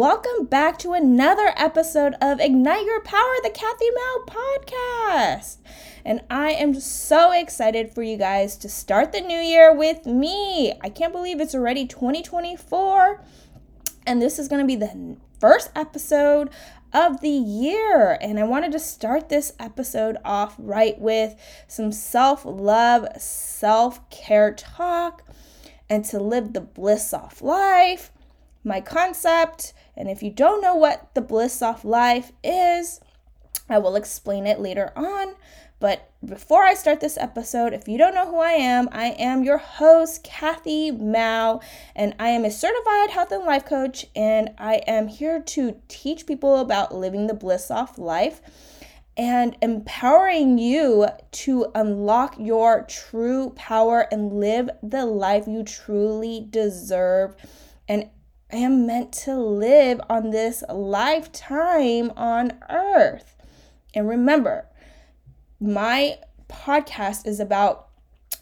Welcome back to another episode of Ignite Your Power, the Kathy Mou podcast. And I am so excited for you guys to start the new year with me. I can't believe it's already 2024, and this is going to be the first episode of the year. And I wanted to start this episode off right with some self love, self care talk, and to live the bliss soft life. My concept, and if you don't know what the bliss soft life is, I will explain it later on. But before I start this episode, if you don't know who I am, I am your host, Kathy Mou, and I am a certified health and life coach, and I am here to teach people about living the bliss soft life and empowering you to unlock your true power and live the life you truly deserve and am meant to live on this lifetime on earth. And remember, my podcast is about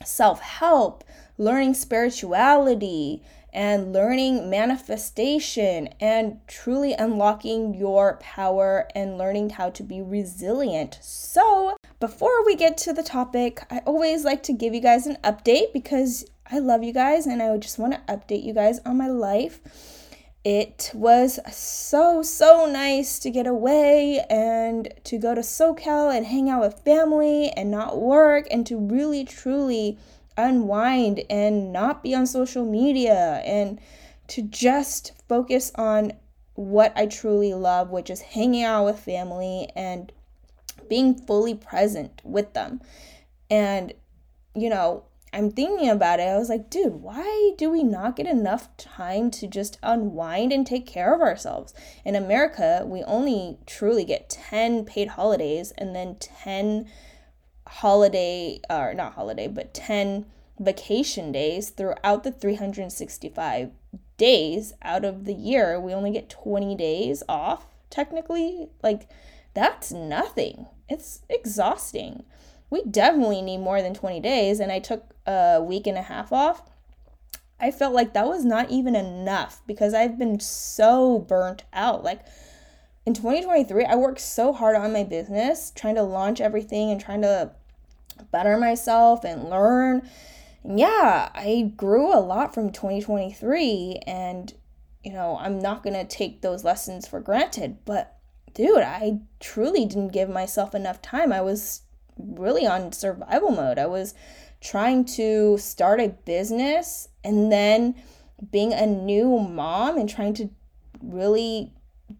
self help, learning spirituality, and learning manifestation and truly unlocking your power and learning how to be resilient. So, before we get to the topic, I always like to give you guys an update because I love you guys and I just want to update you guys on my life. It was so, so nice to get away and to go to SoCal and hang out with family and not work and to really, truly unwind and not be on social media and to just focus on what I truly love, which is hanging out with family and being fully present with them. And, you know, I'm thinking about it. I was like, dude, why do we not get enough time to just unwind and take care of ourselves? In America, we only truly get 10 paid holidays and then 10 holiday, or not holiday, but 10 vacation days throughout the 365 days out of the year. We only get 20 days off, technically. Like, that's nothing. It's exhausting we definitely need more than 20 days. And I took a week and a half off. I felt like that was not even enough because I've been so burnt out. Like in 2023, I worked so hard on my business, trying to launch everything and trying to better myself and learn. And yeah, I grew a lot from 2023 and you know, I'm not going to take those lessons for granted, but dude, I truly didn't give myself enough time. I was really on survival mode. I was trying to start a business and then being a new mom and trying to really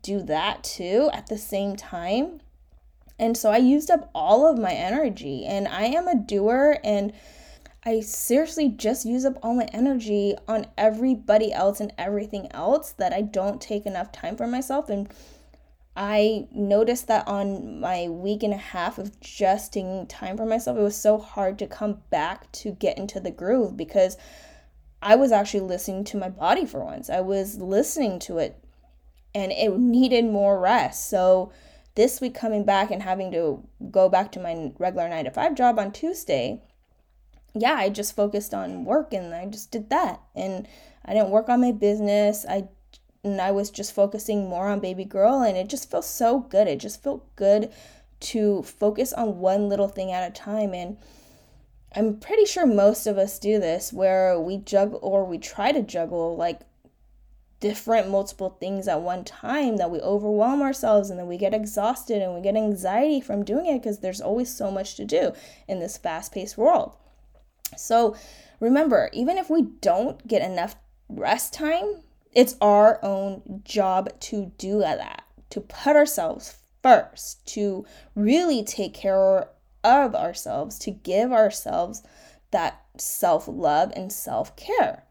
do that too at the same time. And so I used up all of my energy and I am a doer and I seriously just use up all my energy on everybody else and everything else that I don't take enough time for myself and I noticed that on my week and a half of just time for myself, it was so hard to come back to get into the groove because I was actually listening to my body for once. I was listening to it and it needed more rest. So this week coming back and having to go back to my regular 9 to 5 job on Tuesday, yeah, I just focused on work and I just did that. And I didn't work on my business. I and I was just focusing more on baby girl and it just felt so good. It just felt good to focus on one little thing at a time and I'm pretty sure most of us do this where we juggle or we try to juggle like different multiple things at one time that we overwhelm ourselves and then we get exhausted and we get anxiety from doing it because there's always so much to do in this fast-paced world. So remember, even if we don't get enough rest time, it's our own job to do that, to put ourselves first, to really take care of ourselves, to give ourselves that self love and self care.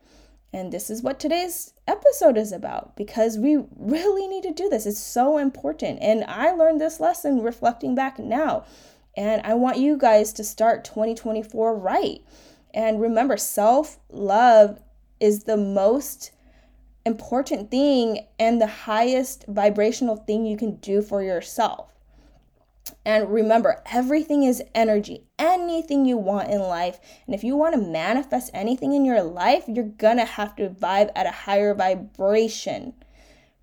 And this is what today's episode is about because we really need to do this. It's so important. And I learned this lesson reflecting back now. And I want you guys to start 2024 right. And remember, self love is the most important thing and the highest vibrational thing you can do for yourself. And remember, everything is energy. Anything you want in life. And if you want to manifest anything in your life, you're going to have to vibe at a higher vibration.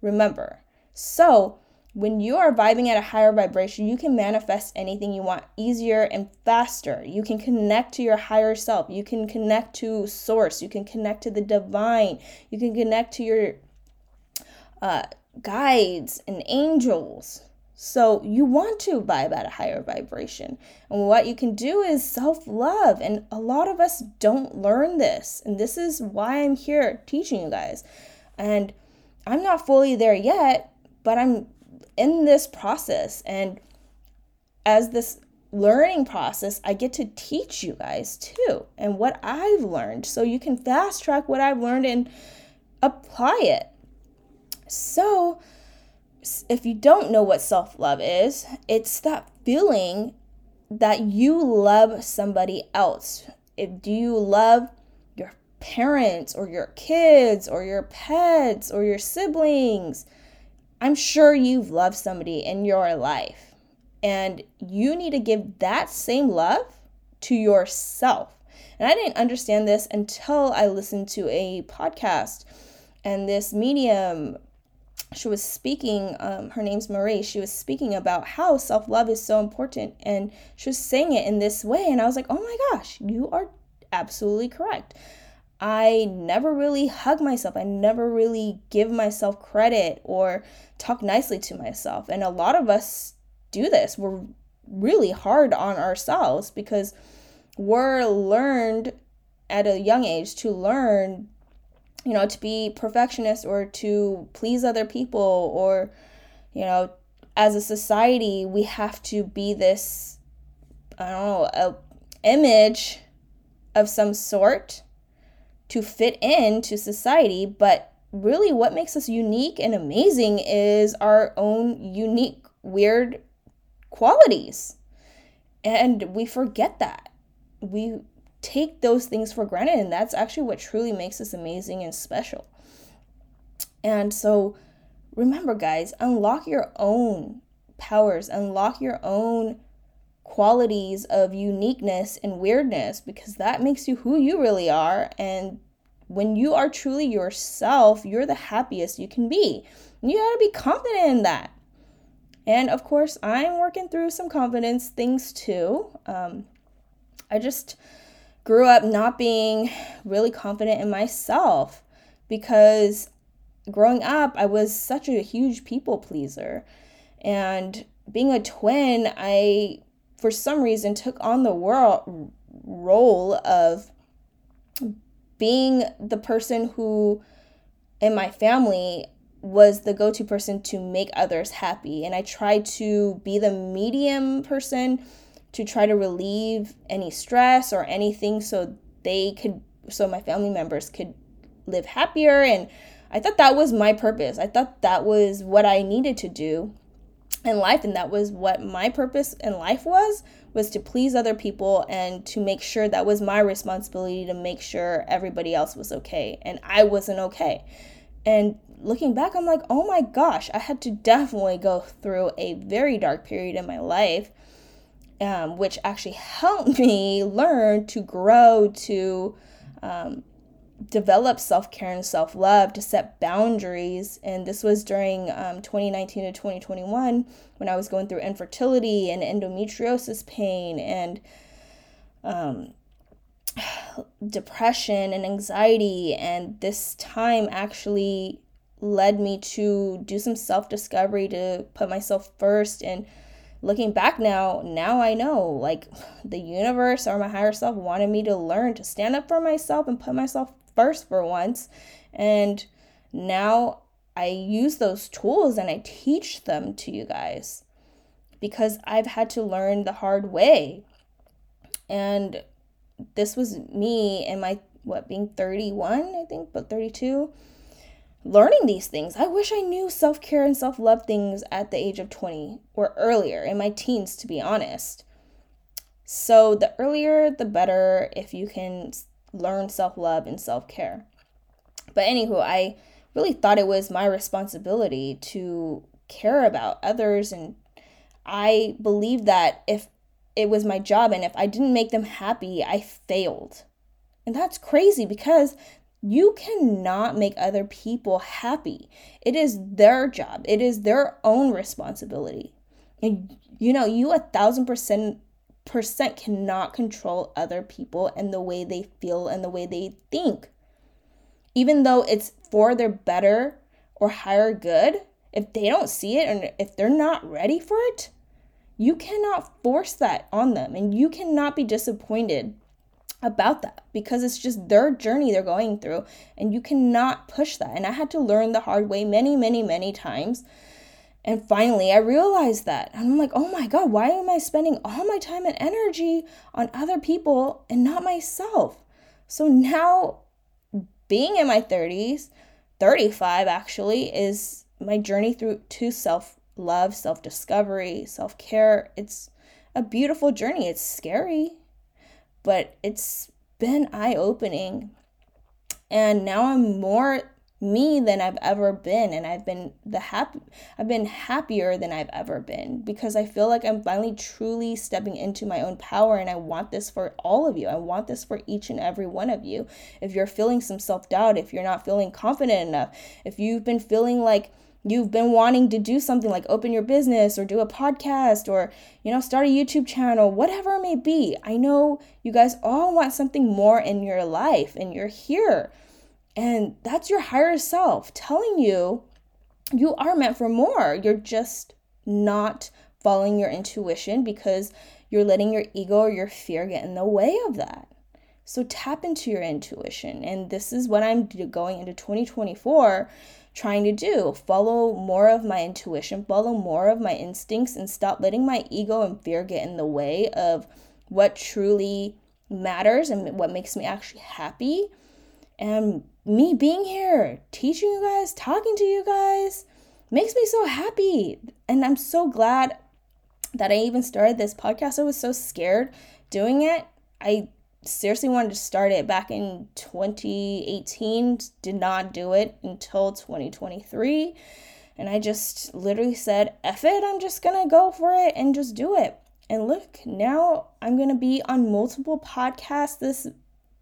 Remember. So, when you are vibing at a higher vibration, you can manifest anything you want easier and faster. You can connect to your higher self. You can connect to source. You can connect to the divine. You can connect to your uh, guides and angels. So you want to vibe at a higher vibration. And what you can do is self love. And a lot of us don't learn this. And this is why I'm here teaching you guys. And I'm not fully there yet, but I'm in this process. And as this learning process, I get to teach you guys too and what I've learned. So you can fast track what I've learned and apply it. So, if you don't know what self love is, it's that feeling that you love somebody else. If do you love your parents or your kids or your pets or your siblings? I'm sure you've loved somebody in your life, and you need to give that same love to yourself. And I didn't understand this until I listened to a podcast, and this medium. She was speaking um, her name's marie. She was speaking about how self-love is so important and she was saying it in this way and i was like oh my gosh you are absolutely correct i never really hug myself. I never really give myself credit or talk nicely to myself. And a lot of us do this. We're really hard on ourselves because we're learned at a young age to learn you know, to be perfectionist or to please other people or, you know, as a society, we have to be this, I don't know, a image of some sort to fit into society. But really, what makes us unique and amazing is our own unique, weird qualities. And we forget that. We take those things for granted and that's actually what truly makes us amazing and special and so remember guys unlock your own powers unlock your own qualities of uniqueness and weirdness because that makes you who you really are. And when you are truly yourself you're the happiest you can be. And you got to be confident in that. And of course i'm working through some confidence things too. Um, i just grew up not being really confident in myself because growing up, I was such a huge people pleaser. And being a twin, I, for some reason, took on the world role of being the person who, in my family, was the go to person to make others happy. And I tried to be the medium person to try to relieve any stress or anything so they could so my family members could live happier and I thought that was my purpose. I thought that was what I needed to do in life and that was what my purpose in life was was to please other people and to make sure that was my responsibility to make sure everybody else was okay and I wasn't okay. And looking back I'm like, "Oh my gosh, I had to definitely go through a very dark period in my life um, which actually helped me learn to grow, to um, develop self care and self love, to set boundaries. And this was during um, 2019 to 2021 when I was going through infertility and endometriosis pain and um, depression and anxiety. And this time actually led me to do some self discovery, to put myself first and looking back now, now I know like the universe or my higher self wanted me to learn to stand up for myself and put myself first for once. And now I use those tools and I teach them to you guys because I've had to learn the hard way. And this was me and my what being 31, I think, but 32 learning these things. I wish I knew self care and self love things at the age of 20 or earlier in my teens, to be honest. So, the earlier, the better if you can learn self love and self care. But, anywho, I really thought it was my responsibility to care about others. And I believed that if it was my job and if I didn't make them happy, I failed. And that's crazy because You cannot make other people happy. It is their job, it is their own responsibility. And you know, you a thousand percent percent cannot control other people and the way they feel and the way they think. Even though it's for their better or higher good, if they don't see it and if they're not ready for it, you cannot force that on them and you cannot be disappointed about that because it's just their journey they're going through and you cannot push that. And I had to learn the hard way many, many, many times. And finally, I realized that. And I'm like, oh my God, why am I spending all my time and energy on other people and not myself? So now, being in my 30s, 35 actually, is my journey through to self love, self discovery, self care. It's a beautiful journey. It's scary, but it's been eye opening. And now I'm more me than I've ever been and I've been the happy I've been happier than I've ever been because I feel like I'm finally truly stepping into my own power and I want this for all of you. I want this for each and every one of you. If you're feeling some self-doubt, if you're not feeling confident enough, if you've been feeling like you've been wanting to do something like open your business or do a podcast or you know start a YouTube channel whatever it may be I know you guys all want something more in your life and you're here and that's your higher self telling you you are meant for more you're just not following your intuition because you're letting your ego or your fear get in the way of that so tap into your intuition and this is what I'm going into 2024 trying to do. Follow more of my intuition, follow more of my instincts, and stop letting my ego and fear get in the way of what truly matters and what makes me actually happy. And me being here, teaching you guys, talking to you guys, makes me so happy. And I'm so glad that I even started this podcast. I was so scared doing it. I seriously wanted to start it back in 2018, did not do it until 2023. And I just literally said, F it, I'm just gonna go for it and just do it. And look, now I'm gonna be on multiple podcasts this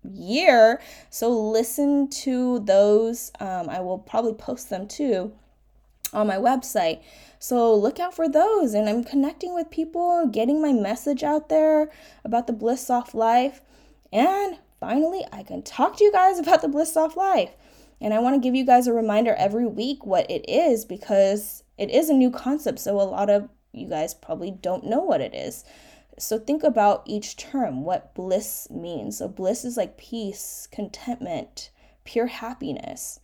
year. So listen to those. Um, I will probably post them too on my website. So look out for those. And I'm connecting with people, getting my message out there about the Bliss Soft Life. And finally, I can talk to you guys about the Bliss Soft Life. And I want to give you guys a reminder every week what it is because it is a new concept. So a lot of you guys probably don't know what it is. So think about each term, what bliss means. So bliss is like peace, contentment, pure happiness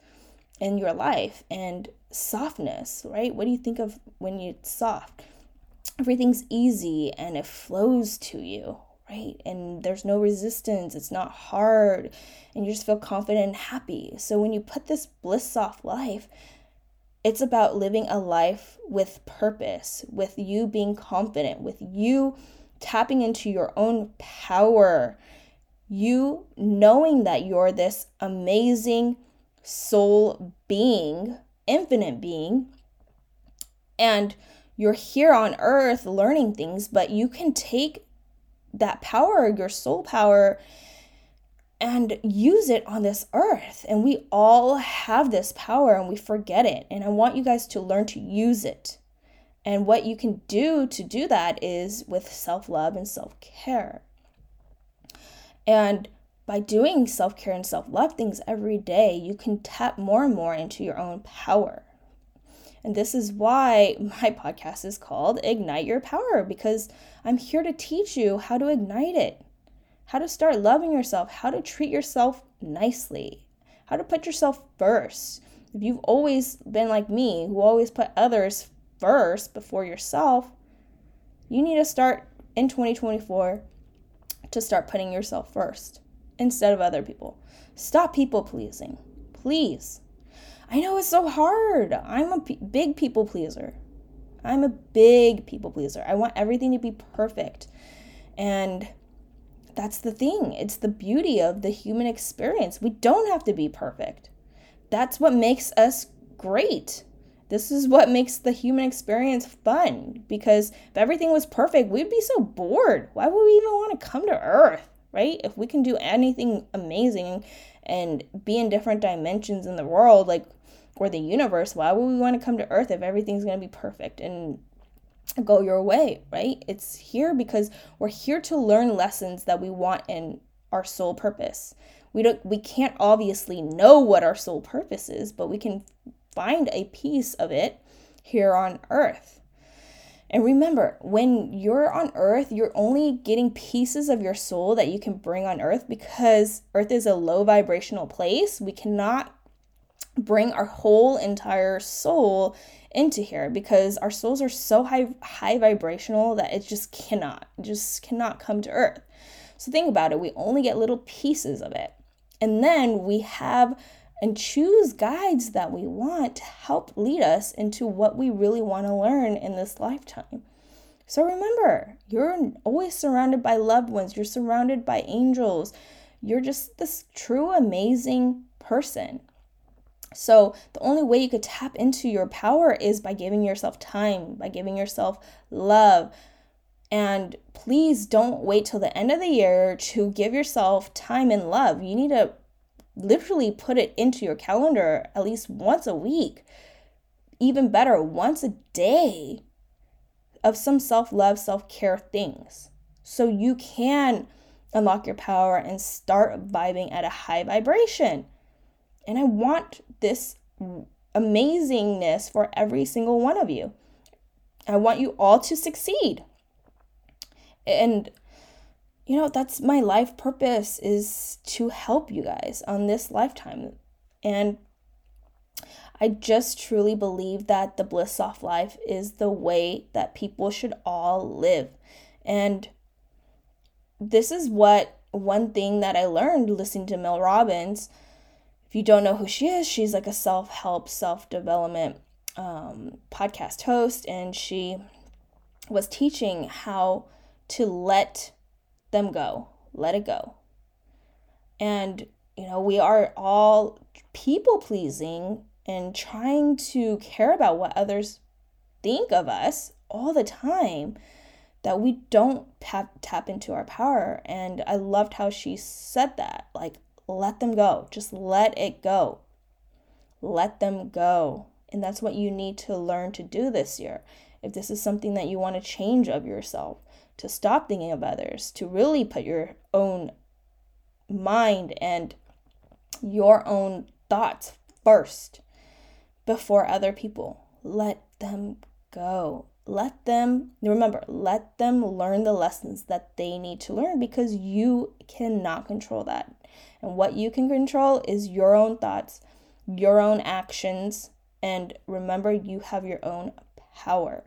in your life and softness, right? What do you think of when you're soft? Everything's easy and it flows to you, right? And there's no resistance, it's not hard, and you just feel confident and happy. So when you put this bliss soft life, it's about living a life with purpose, with you being confident, with you tapping into your own power, you knowing that you're this amazing soul being, infinite being, and you're here on earth learning things, but you can take that power, your soul power, and use it on this earth. And we all have this power and we forget it. And I want you guys to learn to use it. And what you can do to do that is with self love and self care. And by doing self care and self love things every day, you can tap more and more into your own power. And this is why my podcast is called Ignite Your Power, because I'm here to teach you how to ignite it, how to start loving yourself, how to treat yourself nicely, how to put yourself first. If you've always been like me, who always put others first before yourself, you need to start in 2024 to start putting yourself first instead of other people. Stop people pleasing. Please. I know it's so hard. I'm a p- big people pleaser. I'm a big people pleaser. I want everything to be perfect. And that's the thing. It's the beauty of the human experience. We don't have to be perfect. That's what makes us great. This is what makes the human experience fun because if everything was perfect, we'd be so bored. Why would we even want to come to Earth, right? If we can do anything amazing and be in different dimensions in the world, like or the universe, why would we want to come to Earth if everything's going to be perfect and go your way, right? It's here because we're here to learn lessons that we want in our soul purpose. We don't we can't obviously know what our soul purpose is, but we can find a piece of it here on earth. And remember, when you're on earth, you're only getting pieces of your soul that you can bring on earth because earth is a low vibrational place. We cannot bring our whole entire soul into here because our souls are so high high vibrational that it just cannot just cannot come to earth. So think about it, we only get little pieces of it. And then we have and choose guides that we want to help lead us into what we really want to learn in this lifetime. So remember, you're always surrounded by loved ones, you're surrounded by angels. You're just this true amazing person. So, the only way you could tap into your power is by giving yourself time, by giving yourself love. And please don't wait till the end of the year to give yourself time and love. You need to literally put it into your calendar at least once a week. Even better, once a day of some self love, self care things. So you can unlock your power and start vibing at a high vibration. And I want this amazingness for every single one of you. I want you all to succeed. And you know, that's my life purpose is to help you guys on this lifetime. And I just truly believe that the bliss soft life is the way that people should all live. And this is what one thing that I learned listening to Mel Robbins if you don't know who she is, she's like a self help, self development um, podcast host, and she was teaching how to let them go, let it go. And, you know, we are all people pleasing and trying to care about what others think of us all the time that we don't tap, tap into our power. And I loved how she said that. Like, let them go. Just let it go. Let them go. And that's what you need to learn to do this year. If this is something that you want to change of yourself, to stop thinking of others, to really put your own mind and your own thoughts first before other people. Let them go. Let them, remember, let them learn the lessons that they need to learn because you cannot control that. And what you can control is your own thoughts, your own actions, and remember, you have your own power.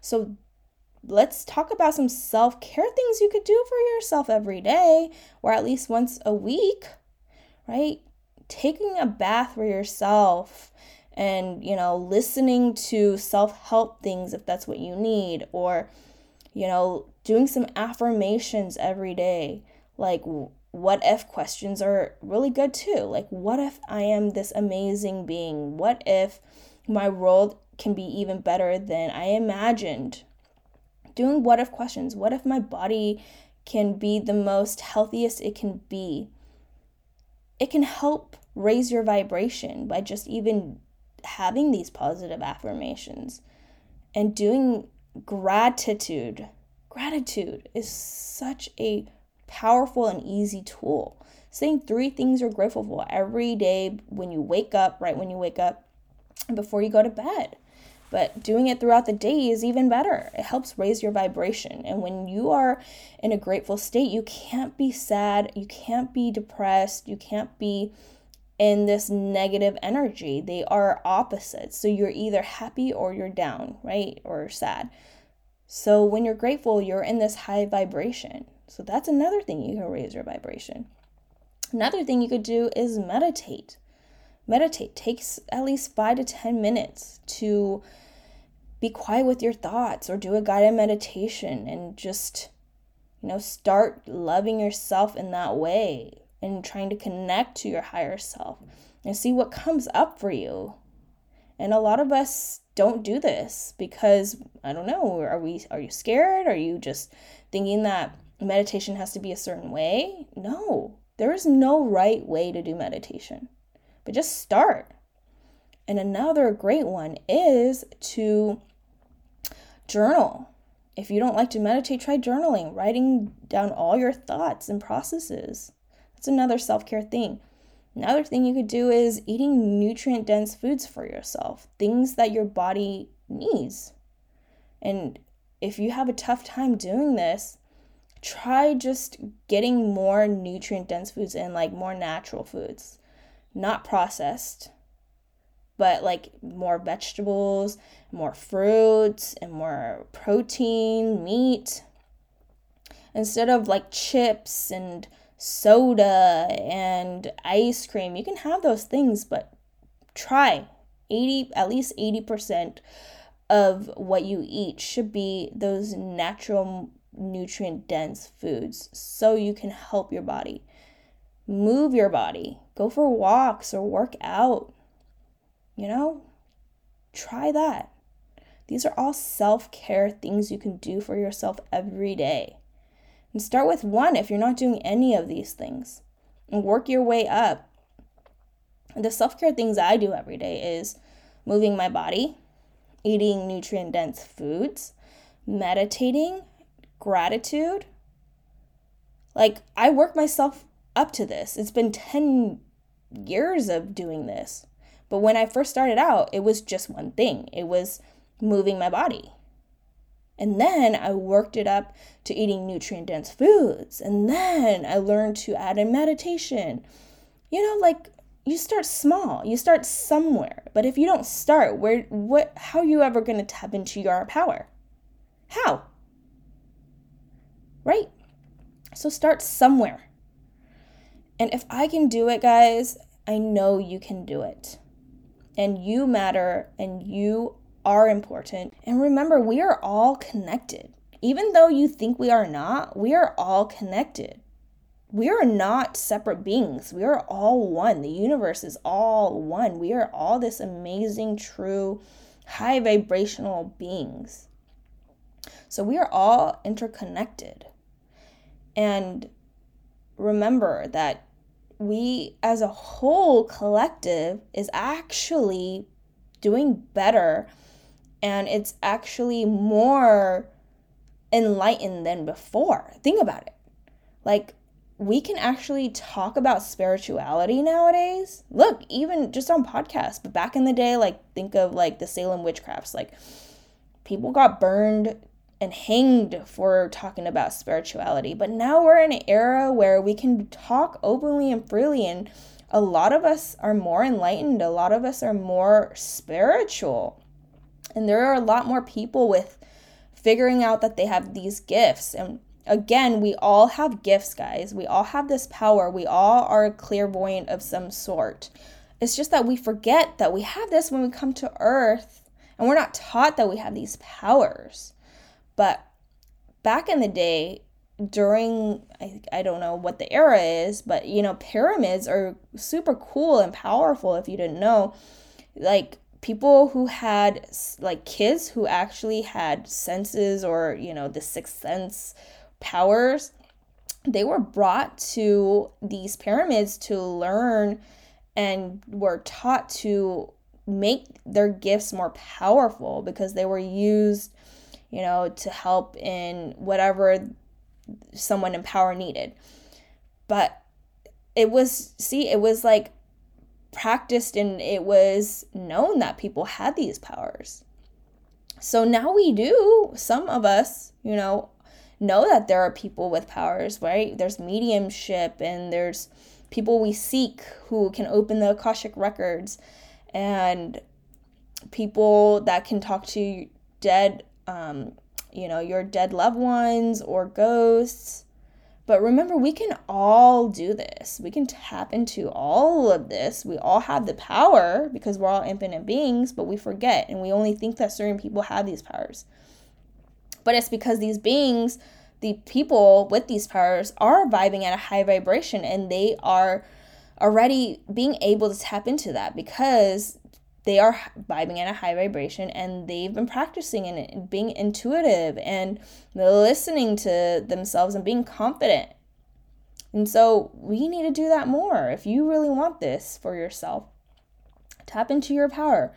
So, let's talk about some self care things you could do for yourself every day or at least once a week, right? Taking a bath for yourself and, you know, listening to self help things if that's what you need, or, you know, doing some affirmations every day. Like, what if questions are really good too. Like, what if I am this amazing being? What if my world can be even better than I imagined? Doing what if questions. What if my body can be the most healthiest it can be? It can help raise your vibration by just even having these positive affirmations and doing gratitude. Gratitude is such a powerful and easy tool. Saying three things you're grateful for every day when you wake up, right when you wake up, and before you go to bed. But doing it throughout the day is even better. It helps raise your vibration. And when you are in a grateful state, you can't be sad, you can't be depressed, you can't be in this negative energy. They are opposites. So you're either happy or you're down, right? Or sad. So when you're grateful, you're in this high vibration. So that's another thing you can raise your vibration. Another thing you could do is meditate. Meditate takes at least five to 10 minutes to be quiet with your thoughts or do a guided meditation and just, you know, start loving yourself in that way and trying to connect to your higher self and see what comes up for you. And a lot of us don't do this because I don't know, are we are you scared? Are you just thinking that meditation has to be a certain way? No. There is no right way to do meditation, but just start. And another great one is to journal. If you don't like to meditate, try journaling, writing down all your thoughts and processes. That's another self care thing. Another thing you could do is eating nutrient dense foods for yourself, things that your body needs. And if you have a tough time doing this, try just getting more nutrient dense foods in, like more natural foods, not processed, but like more vegetables, more fruits, and more protein, meat. Instead of like chips and soda and ice cream, you can have those things, but try. 80 at least 80% of what you eat should be those natural nutrient dense foods so you can help your body. Move your body. Go for walks or work out you know try that these are all self-care things you can do for yourself every day and start with one if you're not doing any of these things and work your way up the self-care things i do every day is moving my body eating nutrient dense foods, meditating, gratitude. Like, I work myself up to this. It's been 10 years of doing this. But when I first started out, it was just one thing. It was moving my body. And then I worked it up to eating nutrient dense foods. And then I learned to add in meditation. You know, like you start small. You start somewhere. But if you don't start where what how are you ever going to tap into your power? How? Right? So start somewhere. And if i can do it guys i know you can do it and you matter and you are important and remember we are all connected even though you think we are not we are all connected we are not separate beings. We are all one. The universe is all one. We are all this amazing, true, high vibrational beings. So we are all interconnected. And remember that we, as a whole collective, is actually doing better and it's actually more enlightened than before. Think about it. Like, we can actually talk about spirituality nowadays. Look, even just on podcasts, but back in the day, like think of like the Salem witchcrafts, like people got burned and hanged for talking about spirituality. But now we're in an era where we can talk openly and freely and a lot of us are more enlightened, a lot of us are more spiritual. And there are a lot more people with figuring out that they have these gifts and again, we all have gifts, guys. We all have this power. We all are a clairvoyant of some sort. It's just that we forget that we have this when we come to earth and we're not taught that we have these powers. But back in the day, during I, I don't know what the era is, but you know, pyramids are super cool and powerful if you didn't know. Like people who had like kids who actually had senses or you know the sixth sense powers, they were brought to these pyramids to learn and were taught to make their gifts more powerful because they were used, you know, to help in whatever someone in power needed. But it was, see, it was like practiced and it was known that people had these powers. So now we do, some of us, you know, know that there are people with powers, right? There's mediumship and there's people we seek who can open the Akashic records and people that can talk to dead, um, you know, your dead loved ones or ghosts. But remember, we can all do this. We can tap into all of this. We all have the power because we're all infinite beings, but we forget and we only think that certain people have these powers. But it's because these beings, the people with these powers, are vibing at a high vibration and they are already being able to tap into that because they are vibing at a high vibration and they've been practicing and being intuitive and listening to themselves and being confident. And so we need to do that more if you really want this for yourself. Tap into your power.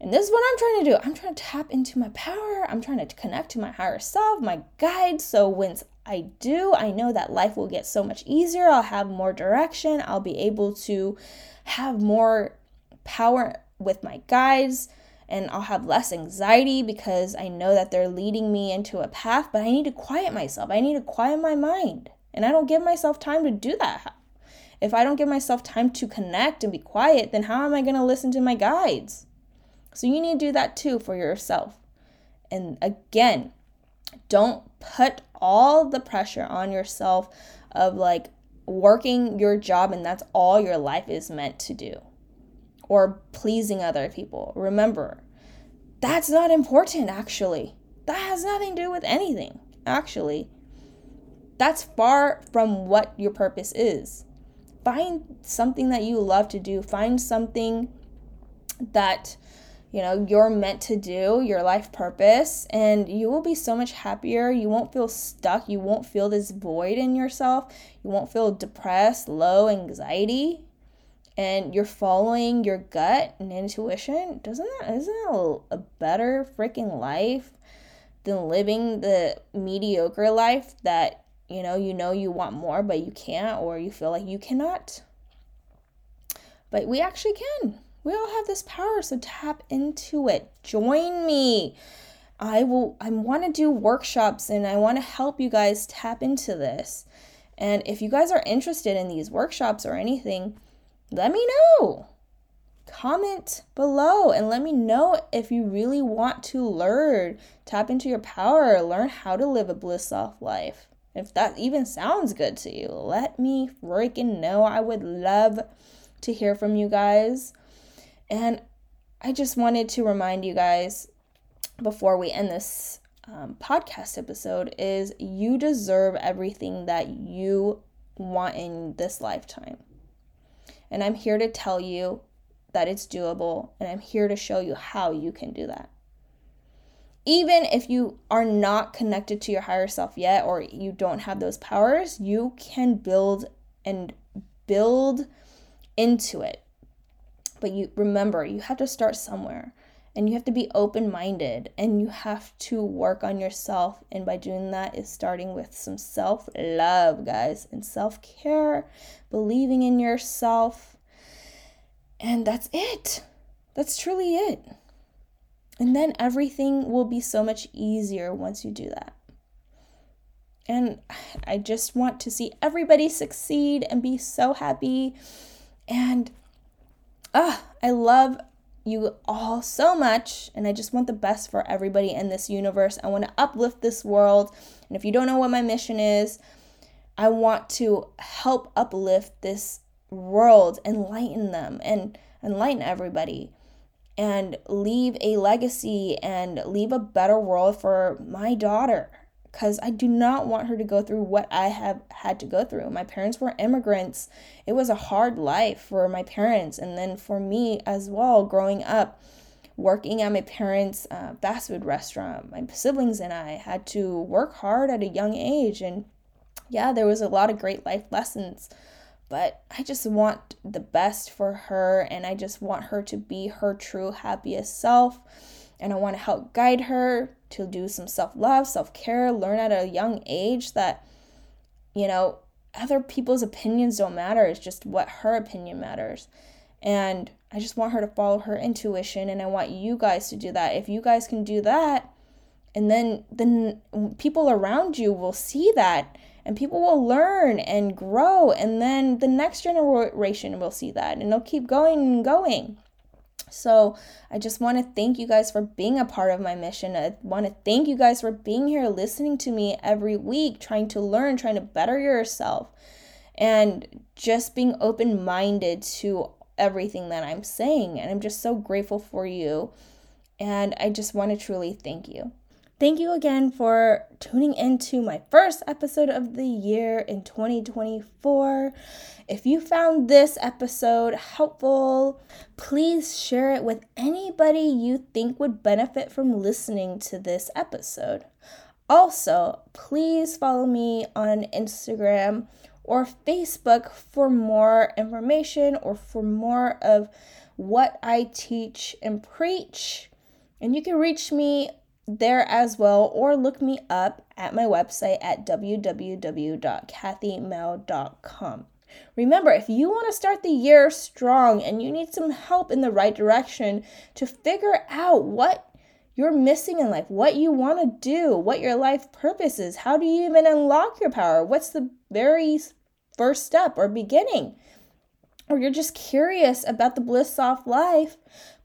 And this is what I'm trying to do. I'm trying to tap into my power. I'm trying to connect to my higher self, my guide. So once I do, I know that life will get so much easier. I'll have more direction. I'll be able to have more power with my guides and I'll have less anxiety because I know that they're leading me into a path, but I need to quiet myself. I need to quiet my mind. And I don't give myself time to do that. If I don't give myself time to connect and be quiet, then how am I going to listen to my guides? So you need to do that too for yourself. And again, don't put all the pressure on yourself of like working your job and that's all your life is meant to do or pleasing other people. Remember, that's not important actually. That has nothing to do with anything, actually. That's far from what your purpose is. Find something that you love to do. Find something that you know you're meant to do your life purpose and you will be so much happier you won't feel stuck you won't feel this void in yourself you won't feel depressed low anxiety and you're following your gut and intuition doesn't that isn't that a better freaking life than living the mediocre life that you know you know you want more but you can't or you feel like you cannot but we actually can we all have this power, so tap into it. Join me. I will I want to do workshops and I want to help you guys tap into this. And if you guys are interested in these workshops or anything, let me know. Comment below and let me know if you really want to learn, tap into your power, learn how to live a bliss soft life. If that even sounds good to you, let me freaking know. I would love to hear from you guys. And I just wanted to remind you guys before we end this um, podcast episode is you deserve everything that you want in this lifetime. And I'm here to tell you that it's doable, and I'm here to show you how you can do that. Even if you are not connected to your higher self yet, or you don't have those powers, you can build and build into it. But you remember, you have to start somewhere and you have to be open minded and you have to work on yourself. And by doing that, is starting with some self love, guys, and self care, believing in yourself. And that's it. That's truly it. And then everything will be so much easier once you do that. And I just want to see everybody succeed and be so happy. And ah, I love you all so much and I just want the best for everybody in this universe. I want to uplift this world. And if you don't know what my mission is, I want to help uplift this world, enlighten them and enlighten everybody and leave a legacy and leave a better world for my daughter because I do not want her to go through what I have had to go through. My parents were immigrants. It was a hard life for my parents, and then for me as well, growing up, working at my parents' uh, fast food restaurant. My siblings and I had to work hard at a young age, and yeah, there was a lot of great life lessons. But I just want the best for her, and I just want her to be her true happiest self and I want to help guide her to do some self love, self care, learn at a young age that, you know, other people's opinions don't matter. It's just what her opinion matters. And I just want her to follow her intuition, and I want you guys to do that. If you guys can do that, and then then people around you will see that and people will learn and grow and then the next generation will see that and they'll keep going and going so, I just want to thank you guys for being a part of my mission. I want to thank you guys for being here, listening to me every week, trying to learn, trying to better yourself, and just being open minded to everything that I'm saying. And I'm just so grateful for you. And I just want to truly thank you. Thank you again for tuning into my first episode of the year in 2024. If you found this episode helpful, please share it with anybody you think would benefit from listening to this episode. Also, please follow me on Instagram or Facebook for more information or for more of what I teach and preach. And you can reach me there as well or look me up at my website at www.kathymou.com. Remember, if you want to start the year strong and you need some help in the right direction to figure out what you're missing in life, what you want to do, what your life purpose is, how do you even unlock your power? What's the very first step or beginning? Or you're just curious about the bliss soft life,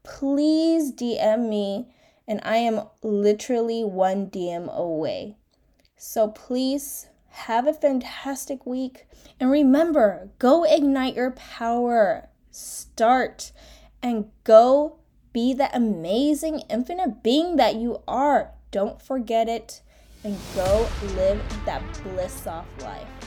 please DM me and I am literally one DM away. So please have a fantastic week. And remember, go ignite your power. Start and go be the amazing infinite being that you are. Don't forget it and go live that bliss soft life.